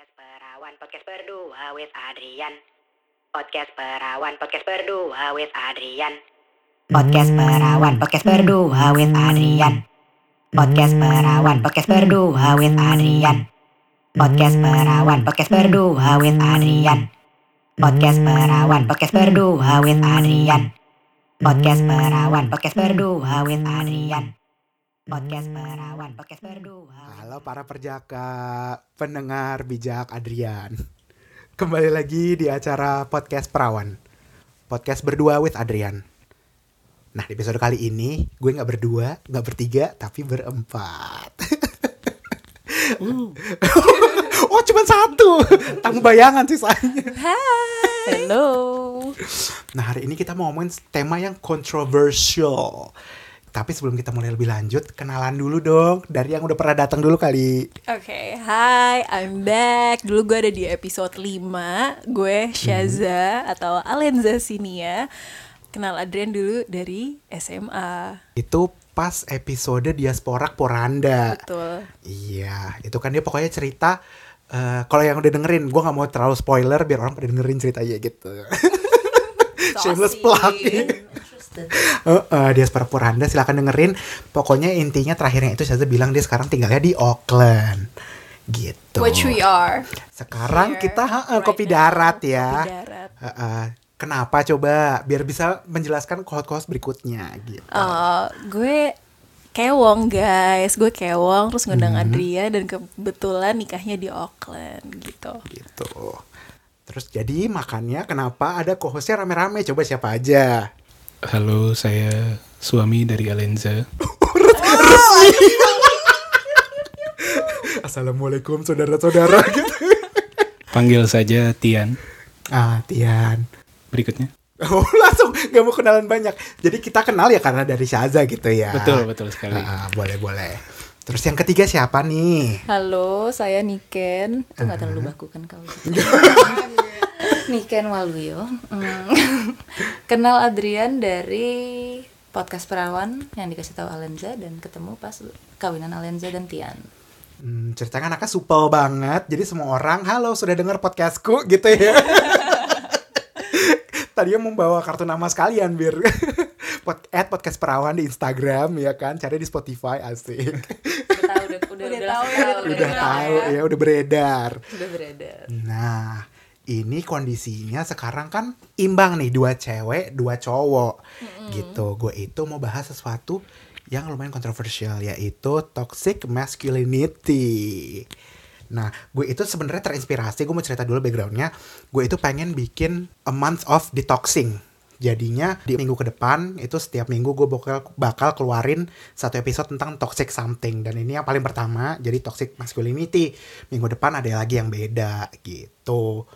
Podcast Perawan, podcast berdua with Adrian. Podcast Perawan, podcast berdua with Adrian. Podcast Perawan, podcast berdua with Adrian. Podcast Perawan, podcast berdua with Adrian. Podcast Perawan, podcast berdua with Adrian. Podcast Perawan, podcast berdua with Adrian. Podcast Perawan, podcast berdua with Adrian. Podcast Perawan, podcast berdua. Halo para perjaka, pendengar bijak Adrian. Kembali lagi di acara podcast Perawan. Podcast berdua with Adrian. Nah di episode kali ini gue nggak berdua, nggak bertiga, tapi berempat. oh cuma satu, tamu bayangan sisanya. Hello. Nah hari ini kita mau ngomongin tema yang controversial. Tapi sebelum kita mulai lebih lanjut, kenalan dulu dong dari yang udah pernah datang dulu kali. Oke, hi, I'm back. Dulu gue ada di episode 5. Gue Shaza atau Alenza Sinia. Kenal Adrian dulu dari SMA. Itu pas episode Diaspora Poranda. Betul. Iya, itu kan dia pokoknya cerita eh, kalau yang udah dengerin, gue nggak mau terlalu spoiler biar orang pada dengerin ceritanya gitu. Shameless plug. Heeh, Diaspora Poranda silahkan dengerin. Pokoknya intinya terakhirnya itu saya bilang dia sekarang tinggalnya di Auckland. Gitu. Which we are. Sekarang here kita heeh, right kopi now. darat ya. Kopi darat. Heeh. Kenapa coba? Biar bisa menjelaskan kohot-kohot berikutnya gitu. Eh, gue kewong guys, gue kewong terus ngundang Hmm. Adria dan kebetulan nikahnya di Auckland gitu. gitu. Terus jadi makannya kenapa ada co-hostnya rame-rame? Coba siapa aja? Halo, saya suami dari Alenza. Assalamualaikum saudara-saudara gitu. Panggil saja Tian. Ah, Tian. Berikutnya. Oh, langsung gak mau kenalan banyak. Jadi kita kenal ya karena dari Syaza gitu ya. Betul, betul sekali. Ah, boleh, boleh. Terus yang ketiga siapa nih? Halo, saya Niken. Itu nggak terlalu baku kan kau? Niken Waluyo. Hmm. Kenal Adrian dari podcast Perawan yang dikasih tahu Alenza dan ketemu pas kawinan Alenza dan Tian. Hmm, ceritanya anaknya supel banget. Jadi semua orang, halo sudah dengar podcastku gitu ya. Tadinya membawa kartu nama sekalian biar Pod, podcast perawan di Instagram ya kan, cari di Spotify asik. Udah tahu, udah, udah, Udah udah, tahu ya, Udah ya. tahu ya, udah beredar. Udah beredar. Nah, ini kondisinya sekarang kan imbang nih dua cewek, dua cowok gitu. Gue itu mau bahas sesuatu yang lumayan kontroversial yaitu toxic masculinity. Nah, gue itu sebenarnya terinspirasi. Gue mau cerita dulu backgroundnya. Gue itu pengen bikin a month of detoxing. Jadinya di minggu ke depan itu setiap minggu gue bakal bakal keluarin satu episode tentang toxic something dan ini yang paling pertama jadi toxic masculinity. Minggu depan ada lagi yang beda gitu.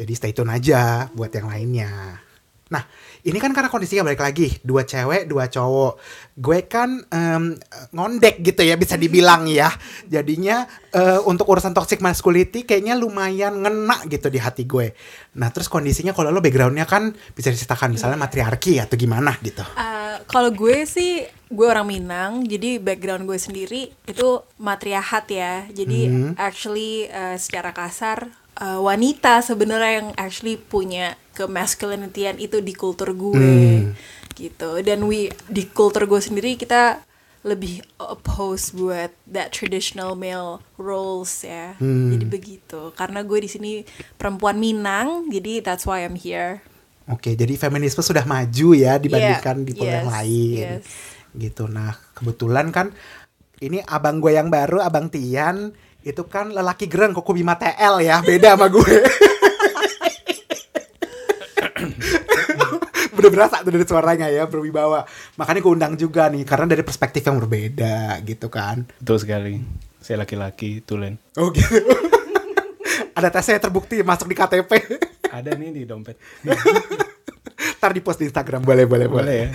Jadi stay tune aja buat yang lainnya. Nah, ini kan karena kondisinya balik lagi dua cewek, dua cowok. Gue kan em, ngondek gitu ya bisa dibilang ya. Jadinya eh, untuk urusan toxic masculinity kayaknya lumayan ngena gitu di hati gue. Nah, terus kondisinya kalau lo backgroundnya kan bisa diceritakan misalnya matriarki atau gimana gitu. Uh, kalau gue sih gue orang Minang jadi background gue sendiri itu matriarhat ya jadi Hmm. actually uh, secara kasar uh, wanita sebenarnya yang actually punya kemasculinityan itu di kultur gue Hmm. gitu dan we di kultur gue sendiri kita lebih oppose buat that traditional male roles ya Hmm. jadi begitu karena gue di sini perempuan Minang jadi that's why I'm here Oke, jadi feminisme sudah maju ya dibandingkan Yeah, di pulau yang yes, lain. yes. Gitu. Nah, kebetulan kan ini abang gue yang baru, Abang Tian, itu kan lelaki gereng kuku Bima TL ya, beda sama gue. Udah berasa tuh dari suaranya ya, berwibawa. Makanya gue undang juga nih, karena dari perspektif yang berbeda gitu kan. Betul sekali. Saya laki-laki, tulen. Oh gitu. Ada tesnya terbukti masuk di KTP. Ada nih di dompet. Ntar di post di Instagram, boleh, boleh, boleh. Boleh ya.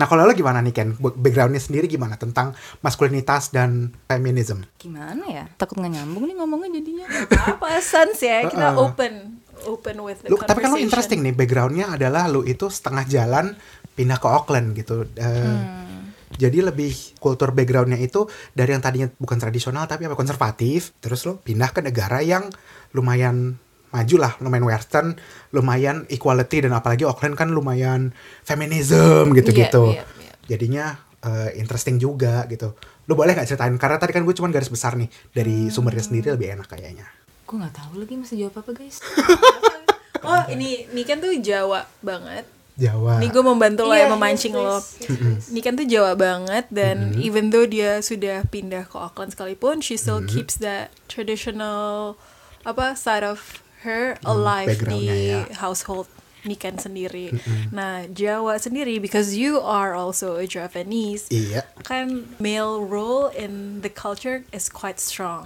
Nah kalau lo gimana nih Ken? Backgroundnya sendiri gimana tentang maskulinitas dan feminism? Gimana ya? Takut nggak nyambung nih ngomongnya jadinya. apa sans ya kita Uh-uh. open open with the Lu, tapi kan lo interesting nih backgroundnya adalah lo itu setengah jalan pindah ke Auckland gitu. Eh, Hmm. Jadi lebih kultur backgroundnya itu dari yang tadinya bukan tradisional tapi apa konservatif, terus lo pindah ke negara yang lumayan maju lah, lumayan western, lumayan equality dan apalagi Auckland kan lumayan feminism gitu-gitu. Iya, iya, iya. Jadinya eh, interesting juga gitu. Lo boleh nggak ceritain? Karena tadi kan gue cuman garis besar nih dari sumbernya sendiri lebih enak kayaknya. Gue nggak tahu lagi masih jawab apa guys. Oh ini Niken tuh Jawa banget. Jawa. Ini gue membantu lo Iya, ya yes, memancing lo. please, yes, please. Niken tuh Jawa banget dan even though dia sudah pindah ke Auckland sekalipun, she still keeps that traditional apa side of her alive backgroundnya di ya. household Niken sendiri. Nah Jawa sendiri because you are also a Javanese, Iya. kan male role in the culture is quite strong.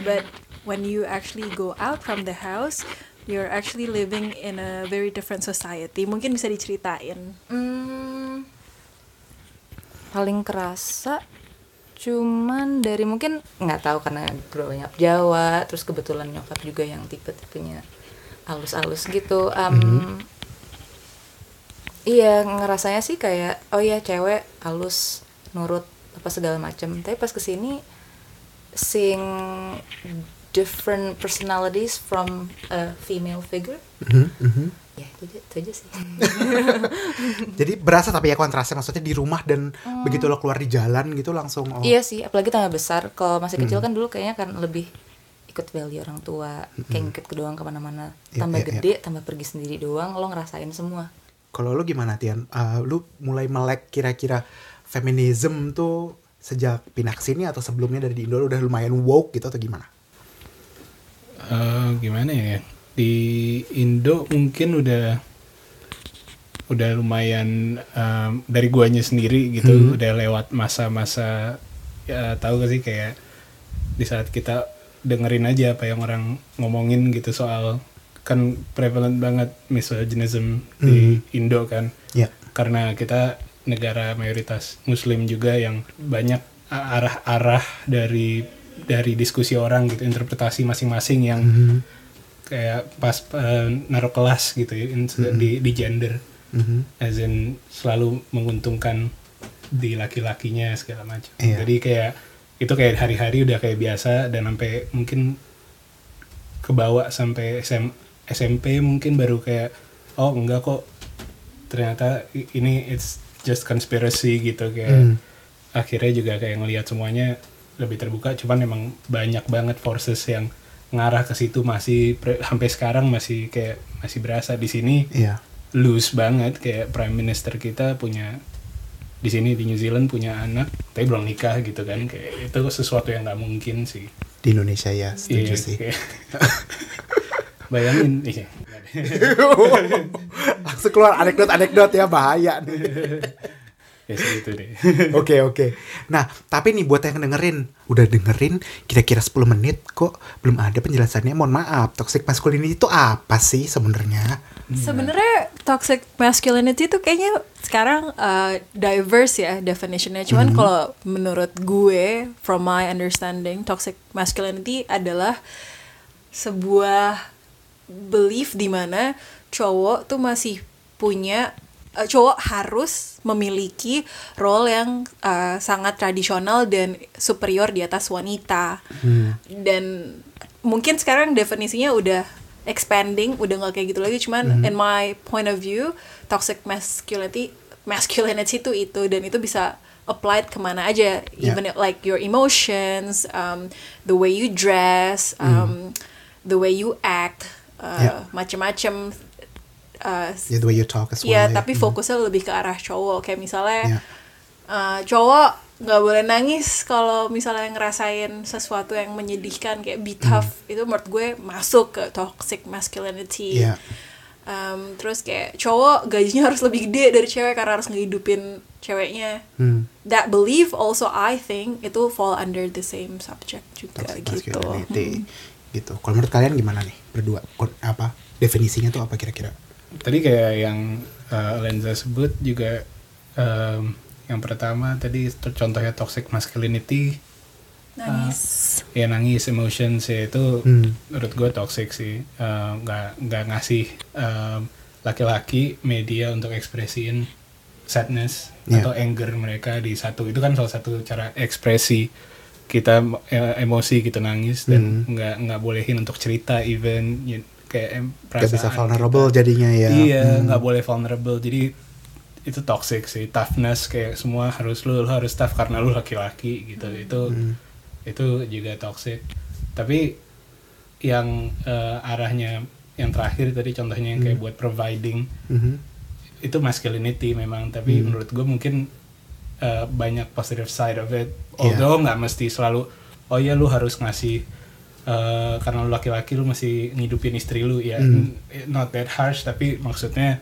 But when you actually go out from the house, you're actually living in a very different society. Mungkin bisa diceritain. Hmm, paling kerasa cuman dari mungkin nggak tahu karena growing up Jawa terus kebetulan nyokap juga yang tipe-tipenya alus-alus gitu Em, iya ngerasanya sih kayak oh ya cewek alus nurut apa segala macam tapi pas ke sini seeing different personalities from a female figure. Mhm, mhm. Ya itu aja, itu aja sih Jadi berasa tapi ya kontrasnya maksudnya di rumah dan begitu lo keluar di jalan gitu langsung oh. Iya sih, apalagi tambah besar. Kalau masih kecil kan dulu kayaknya kan lebih ikut value orang tua, kayak ngikut ke doang ke mana-mana. Iya, Tambah iya, iya. gede, tambah pergi sendiri doang, lo ngerasain semua. Kalau lo gimana Tian? Eh, lu mulai melek kira-kira feminism tuh sejak pindah ke sini atau sebelumnya dari di Indo lo udah lumayan woke gitu atau gimana? Eh, gimana ya di Indo mungkin udah udah lumayan em, dari guanya sendiri gitu udah lewat masa-masa ya tahu gak sih kayak di saat kita dengerin aja apa yang orang ngomongin gitu soal kan prevalent banget misogynism di Indo kan. Ya. karena kita negara mayoritas muslim juga yang banyak arah-arah dari dari diskusi orang gitu interpretasi masing-masing yang kayak pas eh, naruh kelas gitu ya in- di di gender Mhm. as in selalu menguntungkan di laki-lakinya segala macam Iya. jadi kayak itu kayak hari-hari udah kayak biasa dan sampai mungkin kebawa sampai SM, SMP mungkin baru kayak oh enggak kok ternyata ini it's just conspiracy gitu kayak Hmm. akhirnya juga kayak ngelihat semuanya lebih terbuka cuman emang banyak banget forces yang ngarah ke situ masih pre- sampai sekarang masih kayak masih berasa di sini Iya. loose banget kayak prime minister kita punya di sini di New Zealand punya anak tapi belum nikah gitu kan kayak itu sesuatu yang nggak mungkin sih Di Indonesia ya, setuju Iya, sih. kayak- bayangin iya Langsung keluar anekdot-anekdot ya bahaya nih. ya segitu deh Oke oke. Nah tapi nih buat yang dengerin, udah dengerin kira-kira 10 menit kok belum ada penjelasannya. Mohon maaf, toxic masculinity itu apa sih sebenarnya? Sebenarnya toxic masculinity itu kayaknya sekarang uh, diverse ya definitionnya. Cuman kalau menurut gue, from my understanding, toxic masculinity adalah sebuah belief di mana cowok tuh masih punya uh, cowok harus memiliki role yang uh, sangat tradisional dan superior di atas wanita. Dan mungkin sekarang definisinya udah expanding udah nggak kayak gitu lagi. Cuman in my point of view toxic masculinity masculinity itu itu. Dan itu bisa applied ke mana aja. Yeah. even like your emotions um, the way you dress um, the way you act uh, Yeah. macem-macem uh, Ya the way you talk as well. Ya. tapi fokusnya lebih ke arah cowok. Kayak misalnya Iya. uh, cowok nggak boleh nangis kalau misalnya ngerasain sesuatu yang menyedihkan kayak be tough itu menurut gue masuk ke toxic masculinity. Iya. Um, terus kayak cowok gajinya harus lebih gede dari cewek karena harus ngehidupin ceweknya. Hmm. That belief also I think itu fall under the same subject juga Toxic gitu. masculinity. Gitu. Kalau menurut kalian gimana nih berdua? Apa definisinya tuh apa kira-kira? Tadi kayak yang uh, Lenza sebut juga um, yang pertama tadi contohnya toxic masculinity Nangis. ya nangis emotions ya itu Hmm. menurut gue toxic sih Uh, nggak nggak ngasih um, laki-laki media untuk ekspresiin sadness Iya. atau anger mereka di satu itu kan salah satu cara ekspresi kita eh, emosi gitu nangis dan Hmm. nggak nggak bolehin untuk cerita even you- kayak em, Gak bisa perasaan vulnerable kita. jadinya ya. iya Hmm. nggak boleh vulnerable jadi itu toxic sih toughness kayak semua harus lu, lu harus tough karena lu laki-laki gitu itu Hmm. itu juga toxic tapi yang eh, arahnya yang terakhir tadi contohnya yang kayak buat providing Mhm. itu masculinity memang tapi Hmm. menurut gue mungkin uh, banyak positive side of it Iya. although nggak mesti selalu oh ya lu harus ngasih uh, karena lu laki-laki lu mesti ngidupin istri lu ya Hmm. not that harsh tapi maksudnya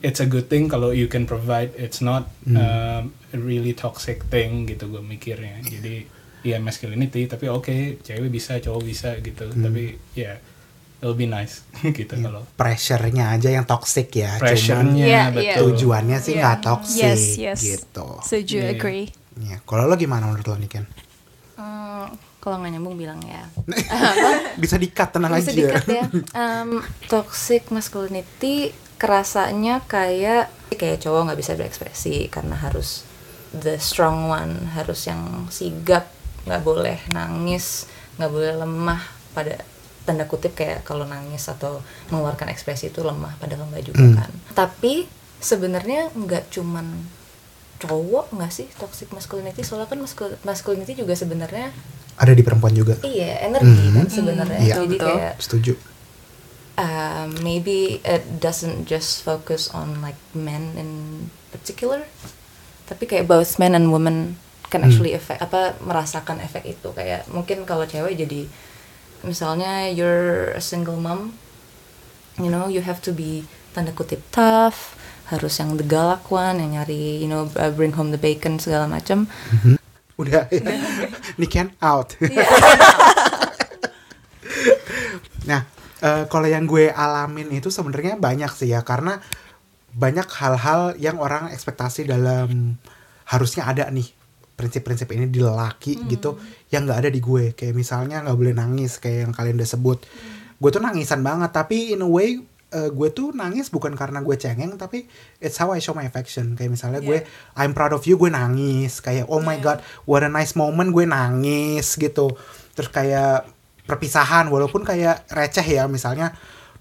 it's a good thing kalau you can provide it's not Hmm. um, a really toxic thing gitu gue mikirnya jadi ya masculinity tapi oke cewek bisa cowok bisa gitu Hmm. tapi ya it'll be nice gitu Iya. kalau Pressure-nya aja yang toxic ya. Cuman pressure-nya iya. betul tujuannya sih nggak toxic Yes, yes. gitu. Setuju, Iya. agree. Ya, kalau lo gimana menurut lo nih Ken? Hmm, kalau nggak nyambung bilang ya. Bisa dikat tenang bisa aja. dikat ya. Em, toxic masculinity kerasanya kayak kayak cowok nggak bisa berekspresi karena harus the strong one harus yang sigap nggak boleh nangis nggak boleh lemah. Pada tanda kutip kayak kalau nangis atau mengeluarkan ekspresi itu lemah padahal nggak juga Hmm. kan. Tapi sebenarnya nggak cuman cowok nggak sih toxic masculinity? Soalnya kan masculinity juga sebenarnya Ada di perempuan juga. iya energi Hmm. kan sebenarnya Iya. jadi Betul. kayak Setuju. uh, maybe it doesn't just focus on like men in particular tapi kayak both men and women can Hmm. actually affect apa merasakan efek itu kayak mungkin kalau cewek jadi misalnya you're a single mom you know you have to be tanda kutip tough harus yang the galak one yang nyari you know uh, bring home the bacon segala macam Udah. Ya. Nih Ken out. nah, eh, kalau yang gue alamin itu sebenarnya banyak sih ya karena banyak hal-hal yang orang ekspektasi dalam harusnya ada nih. Prinsip-prinsip ini di lelaki gitu yang nggak ada di gue. Kayak misalnya nggak boleh nangis kayak yang kalian udah sebut. Gue tuh nangisan banget tapi in a way eh, gue tuh nangis bukan karena gue cengeng tapi it's how I show my affection. Kayak misalnya gue I'm proud of you gue nangis. Kayak oh my god what a nice moment gue nangis gitu. Terus kayak perpisahan walaupun kayak receh ya misalnya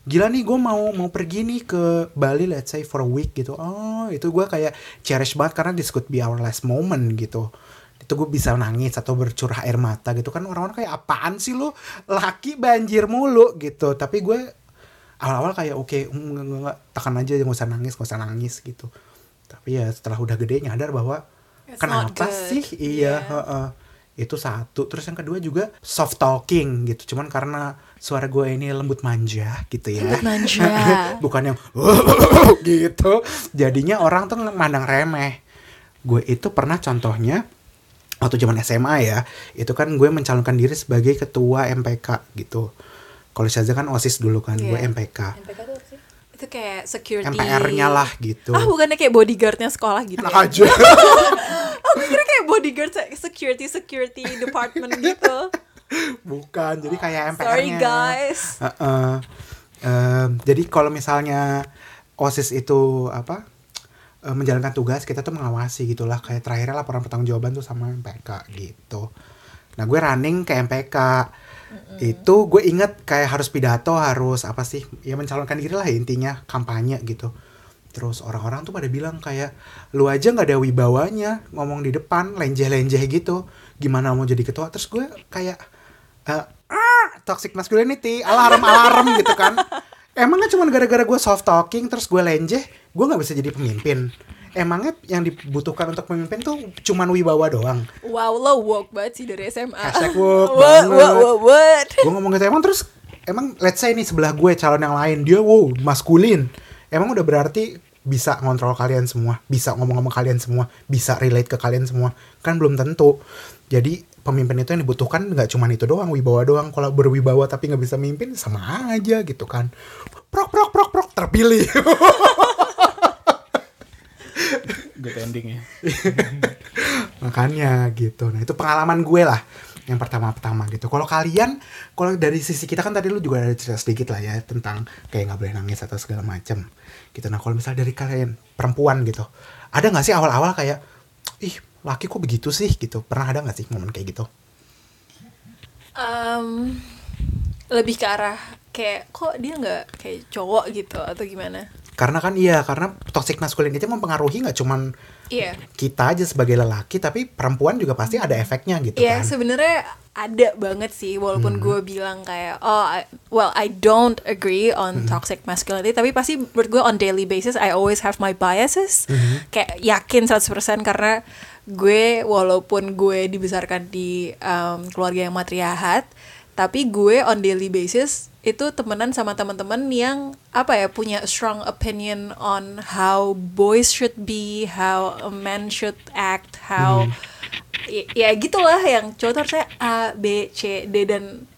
gila nih gue mau mau pergi nih ke Bali let's say for a week gitu. Oh itu gue kayak cherish banget karena this could be our last moment gitu. Itu gue bisa nangis atau bercurah air mata gitu. Kan orang-orang kayak apaan sih lu? Laki banjir mulu gitu. Tapi gue awal-awal kayak oke mm, nggak nggak, nggak, tekan aja nggak usah nangis nggak usah nangis gitu. Tapi ya setelah udah gede nyadar bahwa It's kenapa sih? Iya Yeah. heeh. itu satu. Terus yang kedua juga soft talking gitu. Cuman karena suara gue ini lembut manja gitu ya. Lembut manja. bukan yang gitu. Jadinya orang tuh mandang remeh. Gue itu pernah contohnya waktu zaman SMA ya itu kan gue mencalonkan diri sebagai ketua MPK gitu kalau Syaza kan osis dulu kan gue Iya. MPK Itu kayak security. MPR-nya lah gitu Ah, bukannya kayak bodyguardnya sekolah gitu enak ya? aja Aku kira kayak bodyguard se- security security department gitu. bukan jadi kayak MPR-nya Sorry guys. Heeh. Em, jadi kalau misalnya osis itu apa eh, menjalankan tugas kita tuh mengawasi gitulah kayak terakhirnya laporan pertanggungjawaban tuh sama MPK gitu. Nah gue running ke MPK itu gue inget kayak harus pidato harus apa sih ya mencalonkan diri lah intinya kampanye gitu. Terus orang-orang tuh pada bilang kayak lu aja nggak ada wibawanya ngomong di depan lenjeh-lenjeh gitu. Gimana mau jadi ketua? Terus gue kayak eh, ah toxic masculinity alarm alarm gitu kan emangnya cuma gara-gara gue soft talking terus gue lenjeh gue nggak bisa jadi pemimpin emangnya yang dibutuhkan untuk pemimpin tuh cuman wibawa doang? Wow, lo woke banget sih dari SMA. Hashtag woke what, banget. what, what, what? gue ngomong gitu emang terus emang let's say nih sebelah gue calon yang lain dia wow maskulin. Emang udah berarti bisa ngontrol kalian semua bisa ngomong-ngomong kalian semua bisa relate ke kalian semua. Kan belum tentu. Jadi pemimpin itu yang dibutuhkan nggak cuma itu doang wibawa doang. Kalau berwibawa tapi nggak bisa mimpin sama aja gitu kan. Prok prok prok prok terpilih good ending ya makanya gitu nah itu pengalaman gue lah yang pertama-pertama gitu. Kalau kalian, kalau dari sisi kita kan tadi lu juga ada cerita sedikit lah ya tentang kayak nggak boleh nangis atau segala macem gitu. Nah kalau misalnya dari kalian perempuan gitu, ada nggak sih awal-awal kayak, ih laki kok begitu sih gitu? Pernah ada nggak sih momen kayak gitu? Um, lebih ke arah kayak kok dia nggak kayak cowok gitu atau gimana? Karena kan iya, karena toxic masculinity mempengaruhi nggak cuman Iya. kita aja sebagai lelaki, tapi perempuan juga pasti ada efeknya gitu Iya kan. sebenarnya ada banget sih walaupun gue bilang kayak oh I- well I don't agree on toxic masculinity tapi pasti menurut gue on daily basis I always have my biases kayak yakin 100% karena gue walaupun gue dibesarkan di um, keluarga yang matriarhat tapi gue on daily basis itu temenan sama teman-teman yang apa ya punya strong opinion on how boys should be, how a man should act, how ya, ya gitulah yang tuh harusnya A, B, C, D dan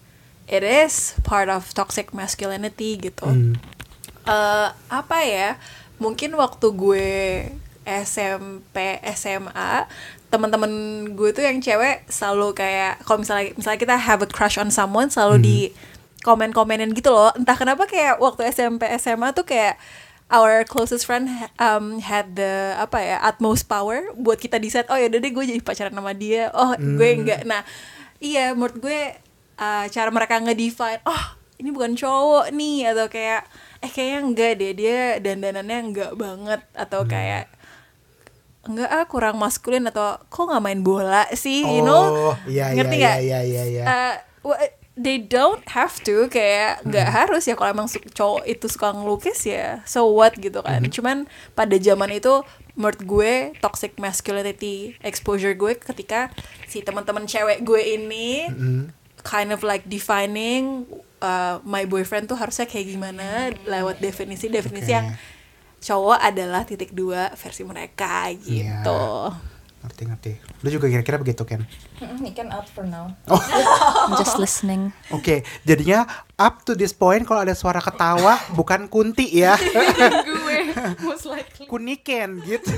it is part of toxic masculinity gitu. Hmm. Eh, apa ya? Mungkin waktu gue SMP, SMA, teman-teman gue tuh yang cewek selalu kayak kalau misalnya misalnya kita have a crush on someone selalu di komen-komenin gitu loh. Entah kenapa kayak waktu SMP, SMA tuh kayak our closest friend um, had the apa ya utmost power buat kita decide oh yaudah deh gue jadi pacaran sama dia. Oh gue enggak nah iya menurut gue uh, cara mereka ngedefine oh ini bukan cowok nih atau kayak eh kayaknya enggak deh dia dandanannya enggak banget atau kayak enggak ah kurang maskulin atau kok nggak main bola sih you know? Oh, iya, ngerti iya, nggak? iya, iya, iya. Uh, wa- they don't have to kayak nggak harus ya kalau emang cowok itu suka ngelukis ya so what gitu kan. Cuman pada zaman itu menurut gue toxic masculinity exposure gue ketika si teman-teman cewek gue ini kind of like defining uh, my boyfriend tuh harusnya kayak gimana lewat definisi definisi Oke. yang cowok adalah titik dua versi mereka gitu Ngerti ngerti. Lu juga kira-kira begitu kan? Ini kan out for now. Oh. I'm just listening. Oke, jadinya up to this point kalau ada suara ketawa bukan kunti ya. gue most likely Kuniken gitu.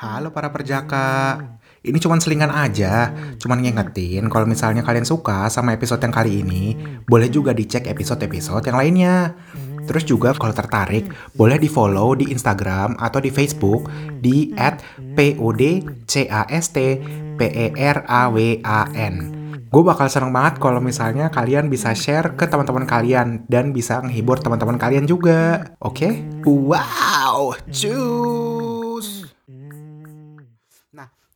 Halo para perjaka. Ini cuman selingan aja, cuman ngingetin kalau misalnya kalian suka sama episode yang kali ini, boleh juga dicek episode-episode yang lainnya. Terus juga kalau tertarik, boleh di follow di Instagram atau di Facebook di @podcastperawan. Gue bakal seneng banget kalau misalnya kalian bisa share ke teman-teman kalian dan bisa menghibur teman-teman kalian juga. Oke? Wow, cus.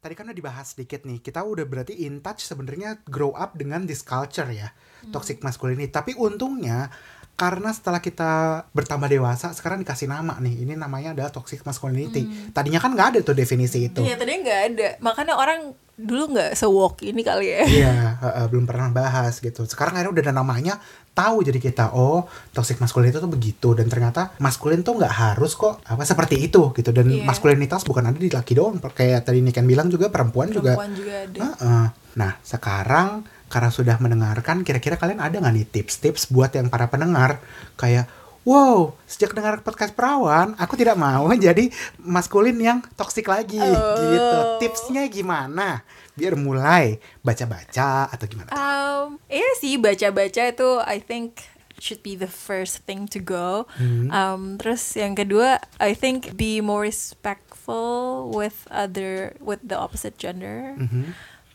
Tadi kan udah dibahas sedikit nih. Kita udah berarti in touch sebenarnya grow up dengan this culture ya, toxic masculinity. Tapi untungnya karena setelah kita bertambah dewasa, sekarang dikasih nama nih. Ini namanya adalah toxic masculinity. Tadinya kan nggak ada tuh definisi itu. Iya tadinya nggak ada, makanya orang dulu nggak sewok ini kali ya. Iya, heeh, belum pernah bahas gitu. Sekarang akhirnya udah ada namanya, tahu jadi kita oh toxic masculinity itu tuh begitu dan ternyata maskulin tuh nggak harus kok apa seperti itu gitu dan Iya. maskulinitas bukan ada di laki doang kayak tadi Niken bilang juga perempuan, juga. Perempuan juga ada. Heeh. Nah sekarang karena sudah mendengarkan kira-kira kalian ada nggak nih tips-tips buat yang para pendengar kayak Wow, sejak dengar podcast perawan, aku tidak mau jadi maskulin yang toksik lagi, gitu. Tipsnya gimana? Biar mulai baca-baca atau gimana? Um, iya sih baca-baca itu I think should be the first thing to go. Um, terus yang kedua I think be more respectful with other with the opposite gender.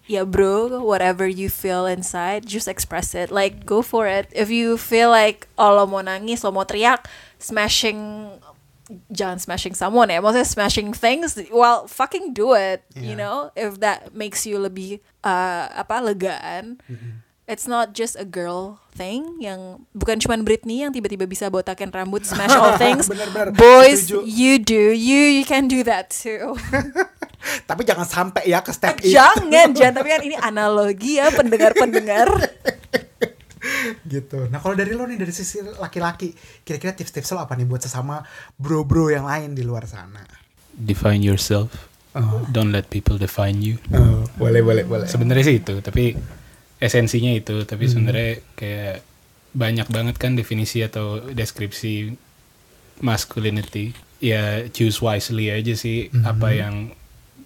Ya bro, whatever you feel inside, just express it. Like go for it. If you feel like oh lo mau nangis, lo mau teriak, smashing jangan smashing someone ya maksudnya smashing things well fucking do it you Yeah. know if that makes you lebih uh, apa legaan it's not just a girl thing yang bukan cuman Britney yang tiba-tiba bisa botakin rambut smash all things Bener-bener, boys setuju. you do you you can do that too Tapi jangan sampai ya ke step itu jangan jangan tapi kan ini analogi ya pendengar-pendengar gitu. Nah kalau dari lo nih dari sisi laki-laki, kira-kira tips-tips lo apa nih buat sesama bro-bro yang lain di luar sana? Define yourself. Don't let people define you. Oh, boleh boleh boleh. Sebenarnya sih itu, tapi esensinya itu. Tapi sebenarnya kayak banyak banget kan definisi atau deskripsi masculinity. Ya choose wisely aja sih apa yang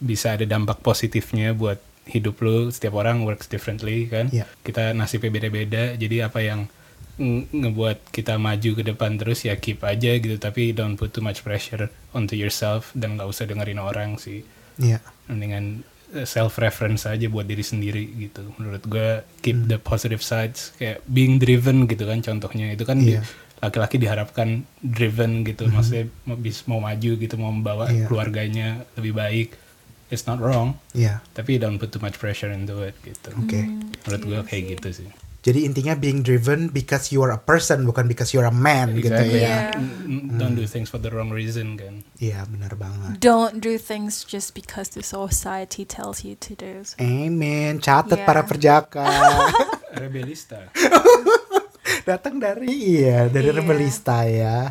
bisa ada dampak positifnya buat hidup lu. Setiap orang works differently kan? Iya. kita nasibnya beda-beda. Jadi apa yang nge- ngebuat kita maju ke depan terus ya keep aja gitu. Tapi don't put too much pressure onto yourself dan nggak usah dengerin orang sih. Iya. mendingan self reference aja buat diri sendiri gitu. Menurut gue keep Hmm. the positive sides. Kayak being driven gitu kan contohnya. Itu kan di- Iya. laki-laki diharapkan driven gitu. Maksudnya mau bis mau maju gitu mau membawa Iya. keluarganya lebih baik it's not wrong Iya. tapi don't put too much pressure into it gitu Oke. menurut gue kayak gitu sih Jadi intinya being driven because you are a person bukan because you are a man gitu Exactly. ya. Iya. N- don't do things for the wrong reason kan Iya, benar banget. Don't do things just because the society tells you to do. Amen. Catat Iya. para perjaka. rebelista Datang dari iya, dari Iya. rebelista ya.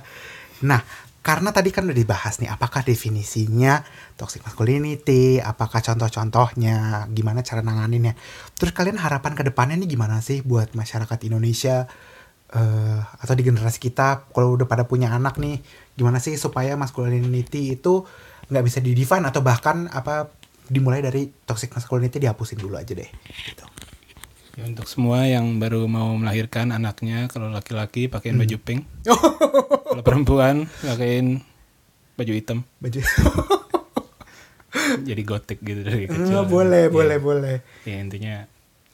Nah, karena tadi kan udah dibahas nih apakah definisinya toxic masculinity, apakah contoh-contohnya, gimana cara nanganinnya. Terus kalian harapan ke depannya nih gimana sih buat masyarakat Indonesia eh atau di generasi kita kalau udah pada punya anak nih, gimana sih supaya masculinity itu nggak bisa di-define atau bahkan apa dimulai dari toxic masculinity dihapusin dulu aja deh gitu. Ya, untuk semua yang baru mau melahirkan anaknya, kalau laki-laki pakein Hmm. baju pink, kalau perempuan pakein baju hitam, Baju jadi gotik gitu dari Ah, kecil. boleh, Ya, boleh, boleh. Ya intinya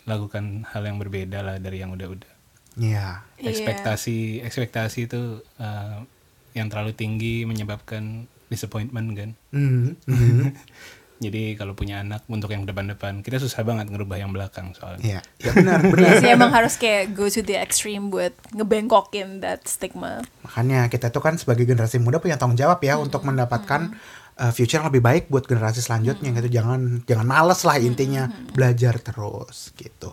lakukan hal yang berbeda lah dari yang udah-udah. Iya. Iya. Ekspektasi, ekspektasi itu uh, yang terlalu tinggi menyebabkan disappointment kan. Mhm, mhm. Jadi kalau punya anak untuk yang depan-depan, kita susah banget ngerubah yang belakang soalnya. Iya, ya benar, benar. Iya sih emang harus kayak go to the extreme buat ngebengkokin that stigma. Makanya kita tuh kan sebagai generasi muda punya tanggung jawab ya untuk mendapatkan uh, future yang lebih baik buat generasi selanjutnya gitu. Jangan jangan males lah intinya belajar terus gitu.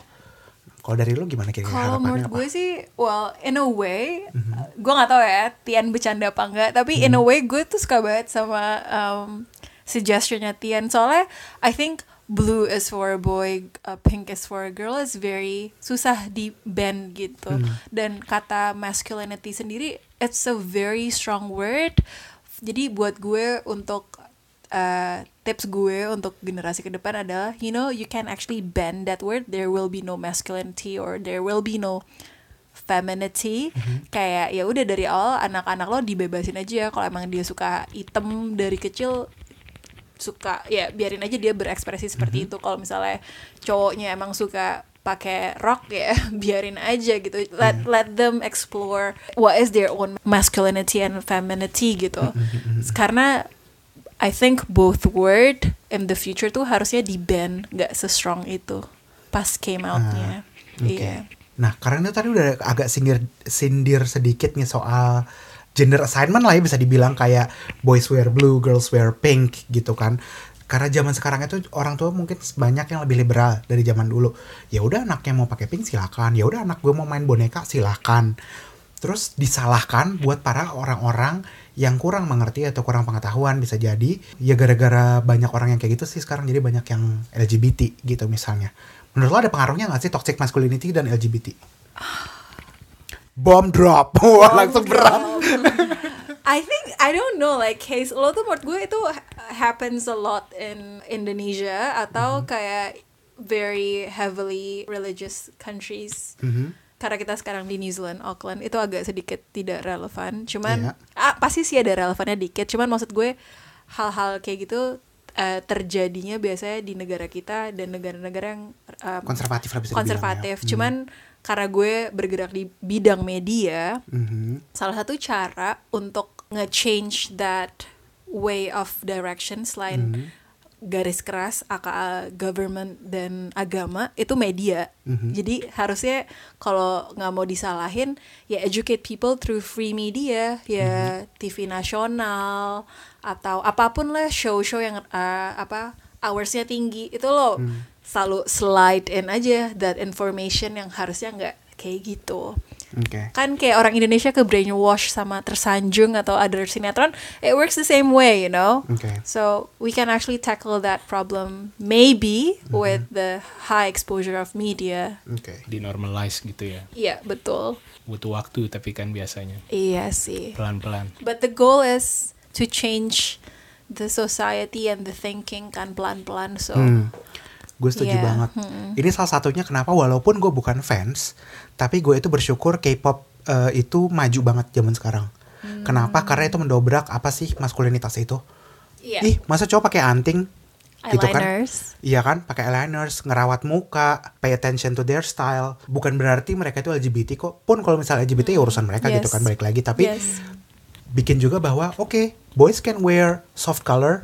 Kalau dari lu gimana kira-kira Kalau harapannya menurut apa? gue sih, well, in a way, gue nggak tahu ya, Tian bercanda apa enggak, tapi in a way gue tuh suka banget sama um, suggestionnya Tian. Soalnya, I think blue is for a boy, uh, pink is for a girl is very susah di band gitu. Dan kata masculinity sendiri, it's a very strong word. Jadi buat gue untuk uh, tips gue untuk generasi ke depan adalah you know you can actually bend that word there will be no masculinity or there will be no femininity kayak ya udah dari awal anak-anak lo dibebasin aja kalau emang dia suka item dari kecil suka ya biarin aja dia berekspresi seperti itu. Kalau misalnya cowoknya emang suka pakai rok ya biarin aja gitu. Let let them explore what is their own masculinity and femininity gitu. Karena I think both word in the future tuh harusnya di ban nggak se-strong itu pas came outnya. Oke. iya. Nah, karena itu tadi udah agak sindir sindir sedikit nih soal gender assignment lah ya bisa dibilang kayak boys wear blue, girls wear pink gitu kan. Karena zaman sekarang itu orang tua mungkin banyak yang lebih liberal dari zaman dulu. Ya udah anaknya mau pakai pink silakan. Ya udah anak gue mau main boneka silakan. Terus disalahkan buat para orang-orang yang kurang mengerti atau kurang pengetahuan bisa jadi ya gara-gara banyak orang yang kayak gitu sih sekarang jadi banyak yang LGBT gitu misalnya. Menurut lo ada pengaruhnya gak sih toxic masculinity dan LGBT? Bomb drop, wah langsung berat. I think I don't know like case lo tuh menurut gue itu ha- happens a lot in Indonesia atau kayak very heavily religious countries. Mhm. Karena kita sekarang di New Zealand, Auckland itu agak sedikit tidak relevan. Cuman Iya. ah, pasti sih ada relevannya dikit. Cuman maksud gue hal-hal kayak gitu eh, terjadinya biasanya di negara kita dan negara-negara yang um, Konservatif lah bisa dibilang konservatif. ya. Hmm. Cuman karena gue bergerak di bidang media, Mhm. salah satu cara untuk nge-change that way of direction selain garis keras aka government dan agama itu media. Jadi harusnya kalau nggak mau disalahin ya educate people through free media ya TV nasional atau apa pun lah show-show yang uh, apa hoursnya tinggi. Itu lo selalu slide in aja that information yang harusnya nggak kayak gitu Oke. kan kayak orang Indonesia ke brainwash sama tersanjung atau other sinetron it works the same way you know Oke. so we can actually tackle that problem maybe with the high exposure of media Oke. Di normalize gitu ya. iya betul Butuh waktu tapi kan biasanya iya sih pelan-pelan. but the goal is to change the society and the thinking kan pelan-pelan so Hmm. Gue setuju Iya, banget. Ini salah satunya kenapa walaupun gue bukan fans, tapi gue itu bersyukur K-pop eh, itu maju banget zaman sekarang. Kenapa? Karena itu mendobrak apa sih maskulinitas itu? Iya. Ih, masa cowok pakai anting? Gitu kan? Iya kan, pakai eyeliners, ngerawat muka, pay attention to their style. Bukan berarti mereka itu LGBT kok. Pun kalau misalnya LGBT ya urusan mereka gitu Yes. kan balik lagi. Tapi Yes. bikin juga bahwa oke, boys can wear soft color,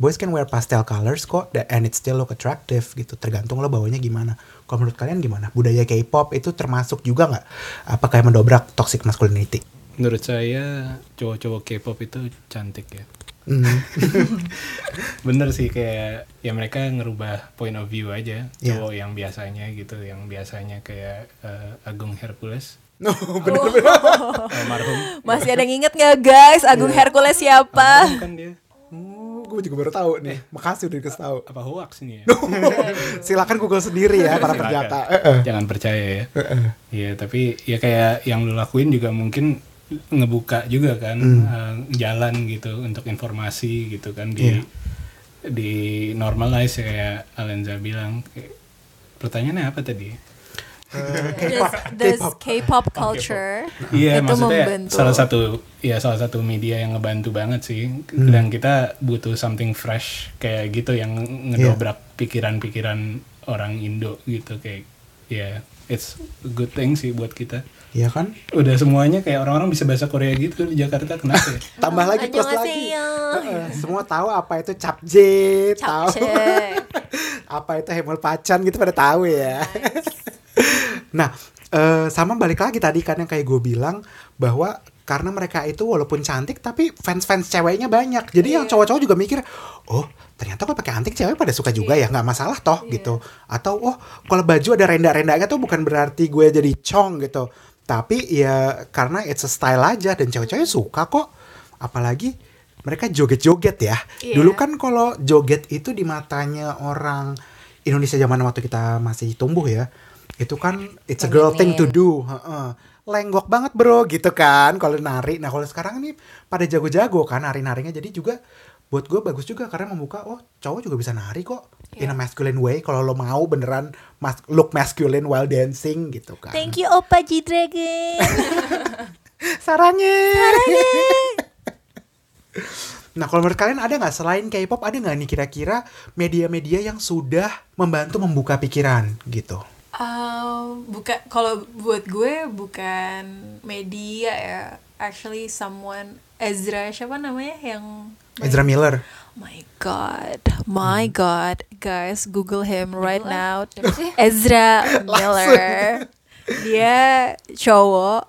boys can wear pastel colors kok, and it still look attractive gitu. Tergantung lo bawanya gimana. Kalau menurut kalian gimana? Budaya K-pop itu termasuk juga nggak? Apa kayak mendobrak toxic masculinity? Menurut saya cowok-cowok K-pop itu cantik ya. Hmm. Bener sih kayak ya mereka ngerubah point of view aja Iya. cowok yang biasanya gitu, yang biasanya kayak eh, Agung Hercules, no, bener-bener. almarhum. Masih ada yang inget nggak guys Agung Hercules siapa? Almarhum kan dia. Gue juga baru tahu nih. Makasih udah dikasih tahu. Apa hoax nih ya? Silakan Google sendiri ya para penjata. Eh, eh. Jangan percaya ya. Iya, tapi ya kayak yang lu lakuin juga mungkin ngebuka juga kan eh, jalan gitu untuk informasi gitu kan di Iya. di normalize ya, kayak Alenza bilang. Pertanyaannya apa tadi? Eh, Does, K-pop. culture Iya, itu maksudnya membentuk salah satu ya salah satu media yang ngebantu banget sih. Dan kita butuh something fresh kayak gitu yang ngedobrak pikiran-pikiran orang Indo gitu kayak ya it's a good thing sih buat kita. Iya kan? Udah semuanya kayak orang-orang bisa bahasa Korea gitu di Jakarta kenapa ya? Tambah lagi plus lagi. Heeh, semua tahu apa itu capje, tahu apa itu hemul pacan gitu pada tahu ya. nah, eh, sama balik lagi tadi kan yang kayak gue bilang bahwa karena mereka itu walaupun cantik tapi fans-fans ceweknya banyak. Jadi yang cowok-cowok juga mikir, "Oh, ternyata kalau pakai antik cewek pada suka juga ya, nggak masalah toh." gitu. Atau, "Oh, kalau baju ada renda-rendanya tuh bukan berarti gue jadi cong gitu." Tapi ya karena it's a style aja dan cewek-cewek suka kok. Apalagi mereka joget-joget ya. Iya. Dulu kan kalau joget itu di matanya orang Indonesia zaman waktu kita masih tumbuh ya, itu kan it's a girl thing to do. Heeh. Lenggok banget bro gitu kan kalau nari. Nah kalau sekarang ini pada jago-jago kan nari-narinya jadi juga buat gue bagus juga karena membuka oh cowok juga bisa nari kok in a masculine way kalau lo mau beneran mas look masculine while dancing gitu kan. Thank you Opa G Dragon. Sarannya. Nah kalau menurut kalian ada nggak selain K-pop ada nggak nih kira-kira media-media yang sudah membantu membuka pikiran gitu? Um, bukan kalau buat gue bukan media ya. Actually someone Ezra siapa namanya yang Ezra Miller. My God, my God, guys, Google him right now. Ezra Miller. Dia cowok,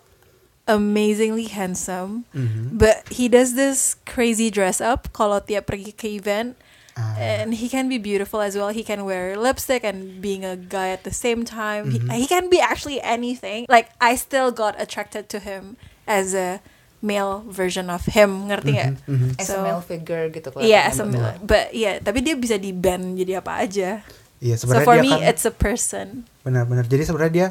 amazingly handsome, but he does this crazy dress up. Kalau tiap pergi ke event, and he can be beautiful as well. He can wear lipstick and being a guy at the same time. He, he can be actually anything. Like I still got attracted to him as a male version of him. Ngerti nggak? As So- a male figure gitu Iya, kelihatannya, as a male. But yeah, tapi dia bisa di band jadi apa aja. Iya So sebenarnya for dia me, kan it's a person. benar-benar. Jadi sebenarnya dia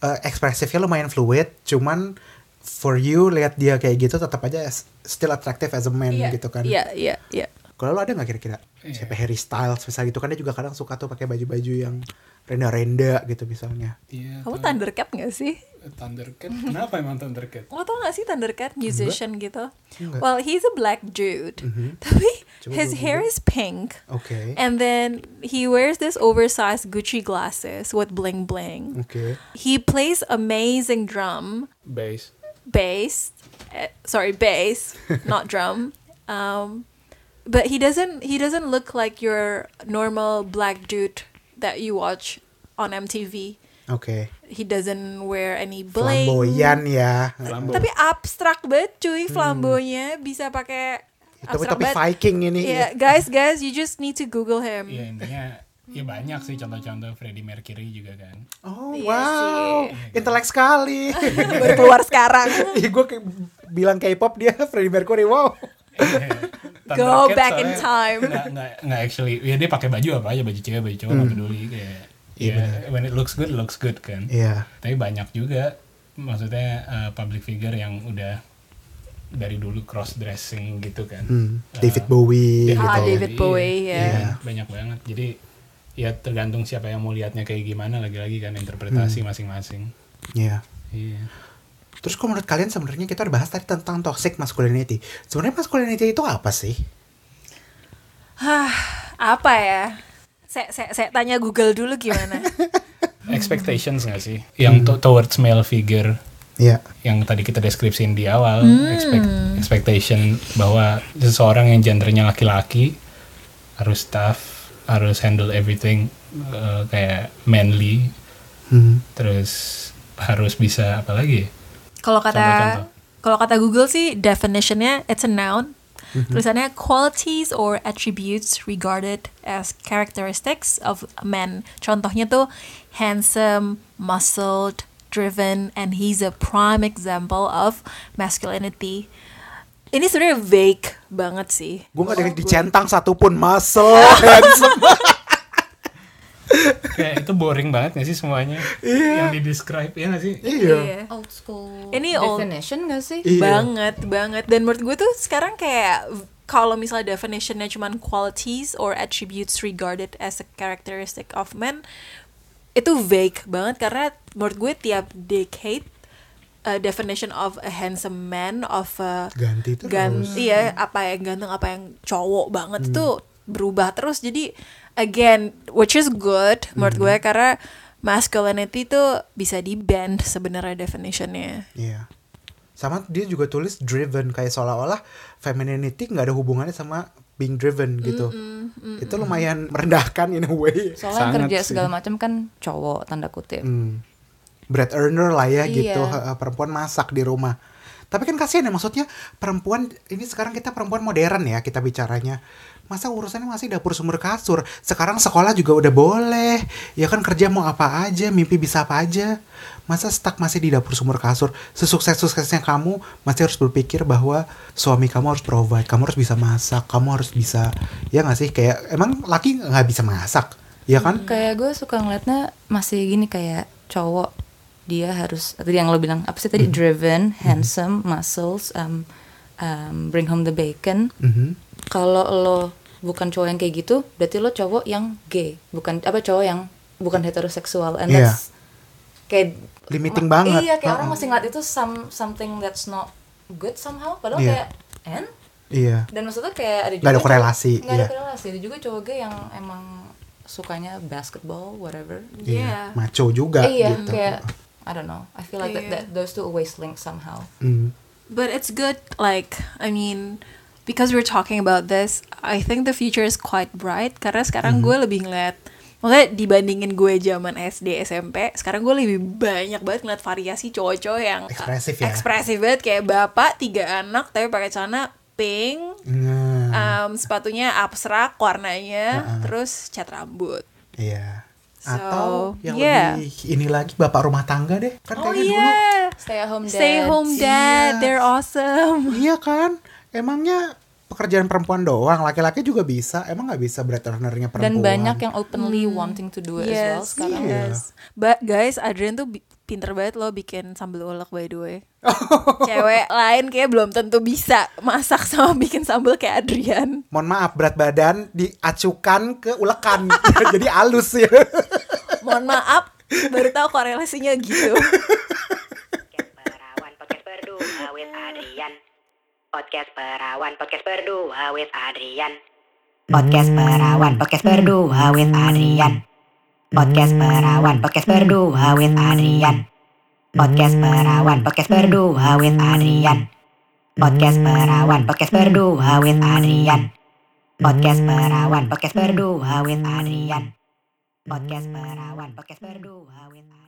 eh, ekspresifnya lumayan fluid, cuman for you lihat dia kayak gitu tetap aja as- still attractive as a man gitu kan. Iya, iya, iya. Kalau lo ada nggak kira-kira siapa Harry Styles misalnya gitu kan dia juga kadang suka tuh pakai baju-baju yang renda-renda gitu misalnya. Iya. Kamu. Thundercat gak sih? Thundercat. Kenapa emang Thundercat? Lo tau gak sih Thundercat musician gitu? Enggak. Well, he's a black dude. Tapi Coba his hair is pink. Oke. And then he wears this oversized Gucci glasses with bling bling. Oke. He plays amazing drum, Bass. bass, eh, sorry, bass, not drum. Um, but he doesn't he doesn't look like your normal black dude that you watch on MTV. Oke. He doesn't wear any bling. Flamboyan ya. Flambo. Tapi abstrak banget cuy flambonya bisa pakai abstrak tapi banget. Viking ini. Iya, guys, guys, you just need to Google him. Iya intinya ya banyak sih contoh-contoh Freddie Mercury juga kan. Oh Iya wow, sih. intelek sekali. Baru keluar sekarang. Ih gue bilang K-pop dia Freddie Mercury wow. Go Thundercat back in time. Nggak, nggak, nggak actually. Ya dia pakai baju apa aja, baju cewek, baju cowok nggak peduli kayak. Iya, Ya, when it looks good, it looks good kan. Iya. Tapi banyak juga maksudnya uh, public figure yang udah dari dulu cross dressing gitu kan. Hmm, Uh, David Bowie David Ah, gitu. David Bowie, ya. Iya. Banyak banget. Jadi ya tergantung siapa yang mau lihatnya kayak gimana lagi-lagi kan interpretasi Hmm. masing-masing Iya. iya Terus kalau menurut kalian sebenarnya kita udah bahas tadi tentang toxic masculinity. Sebenarnya masculinity itu apa sih? Hah, apa ya? Saya saya saya tanya Google dulu gimana. expectations nggak sih yang to- towards male figure Iya. yang tadi kita deskripsiin di awal expect, expectation bahwa seseorang yang gendernya laki-laki harus tough harus handle everything uh, kayak manly Hmm. terus harus bisa apa lagi? Kalau kata kalau kata Google sih definitionnya it's a noun. Tulisannya qualities or attributes regarded as characteristics of a man. Contohnya tuh handsome, muscled, driven, and he's a prime example of masculinity. Ini sebenarnya vague banget sih. Gue gak ada yang dicentang satupun muscle handsome. Kayak itu boring banget gak sih semuanya yang di describe ya gak sih iya. Old school Ini old- definition gak sih? Iya. banget banget dan menurut gue tuh sekarang kayak kalau misalnya definitionnya cuman qualities or attributes regarded as a characteristic of men itu vague banget karena menurut gue tiap decade uh, definition of a handsome man of a Ganti terus. ganti ya apa yang ganteng apa yang cowok banget tuh berubah terus jadi again which is good menurut gue karena masculinity tuh bisa di bend sebenarnya definitionnya Iya. Sama dia juga tulis driven kayak seolah-olah femininity nggak ada hubungannya sama being driven gitu. Itu lumayan merendahkan in a way. Soalnya Sangat kerja sih. segala macam kan cowok tanda kutip. Hmm. bread earner lah ya Iya. gitu perempuan masak di rumah tapi kan kasihan ya maksudnya perempuan ini sekarang kita perempuan modern ya kita bicaranya masa urusannya masih dapur sumber kasur? Sekarang sekolah juga udah boleh. Ya kan kerja mau apa aja mimpi bisa apa aja. Masa stuck masih di dapur sumber kasur? Sesukses suksesnya kamu masih harus berpikir bahwa suami kamu harus provide kamu harus bisa masak kamu harus bisa ya nggak sih? Kayak emang laki nggak bisa masak ya kan? Kayak gue suka ngeliatnya masih gini kayak cowok dia harus tadi yang lo bilang apa sih tadi? Driven, handsome, muscles, um, um, bring home the bacon. Mhm. Kalau lo bukan cowok yang kayak gitu, berarti lo cowok yang gay, bukan apa cowok yang bukan heteroseksual. And Iya. that's kayak Limiting banget. Iya, kayak Ha-ha. orang masih ngeliat itu some something that's not good somehow. Padahal Iya. kayak and iya dan maksudnya kayak ada juga Nggak ada cowok- korelasi, nggak ada iya. korelasi ada juga cowok gay yang emang sukanya basketball whatever Iya. maco juga Eh, iya gitu. kayak I don't know I feel like that, Iya. that those two always link somehow Hmm. But it's good, like, I mean, because we're talking about this, I think the future is quite bright. Karena sekarang gue lebih ngeliat, maksudnya dibandingin gue zaman SD, SMP, sekarang gue lebih banyak banget ngeliat variasi cowok-cowok yang Ekspresif ya. ekspresif banget. Kayak bapak, tiga anak, tapi pakai celana pink, Nah, um, sepatunya abstrak warnanya, terus cat rambut. iya. So, Atau yang yeah. lebih ini lagi bapak rumah tangga deh. Kan Oh kayaknya iya, stay at home stay dad. home dad, Iya. they're awesome. dulu. Iya kan? Emangnya pekerjaan perempuan doang, laki-laki juga bisa. Emang nggak bisa bread earner-nya dan perempuan? banyak yang openly wanting to do it as well sekarang Iya. yes. But guys, Adrian tuh pinter banget loh bikin sambal ulek by the way. Cewek lain kayak belum tentu bisa masak sama bikin sambal kayak Adrian. Mohon maaf, berat badan diacukan ke ulekan. Jadi halus ya. Mohon maaf, baru tahu korelasinya gitu. Podcast Perawan Podcast Berdua with Adrian Podcast Perawan Podcast Berdua with Adrian Podcast Perawan Podcast Berdua with Adrian Podcast Perawan Podcast Berdua with Adrian. Podcast Perawan Podcast Berdua with Adrian. Podcast Perawan Podcast Berdua with Adrian. Podcast Perawan Podcast Berdua with Adrian. Podcast Perawan Podcast Berdua with Adrian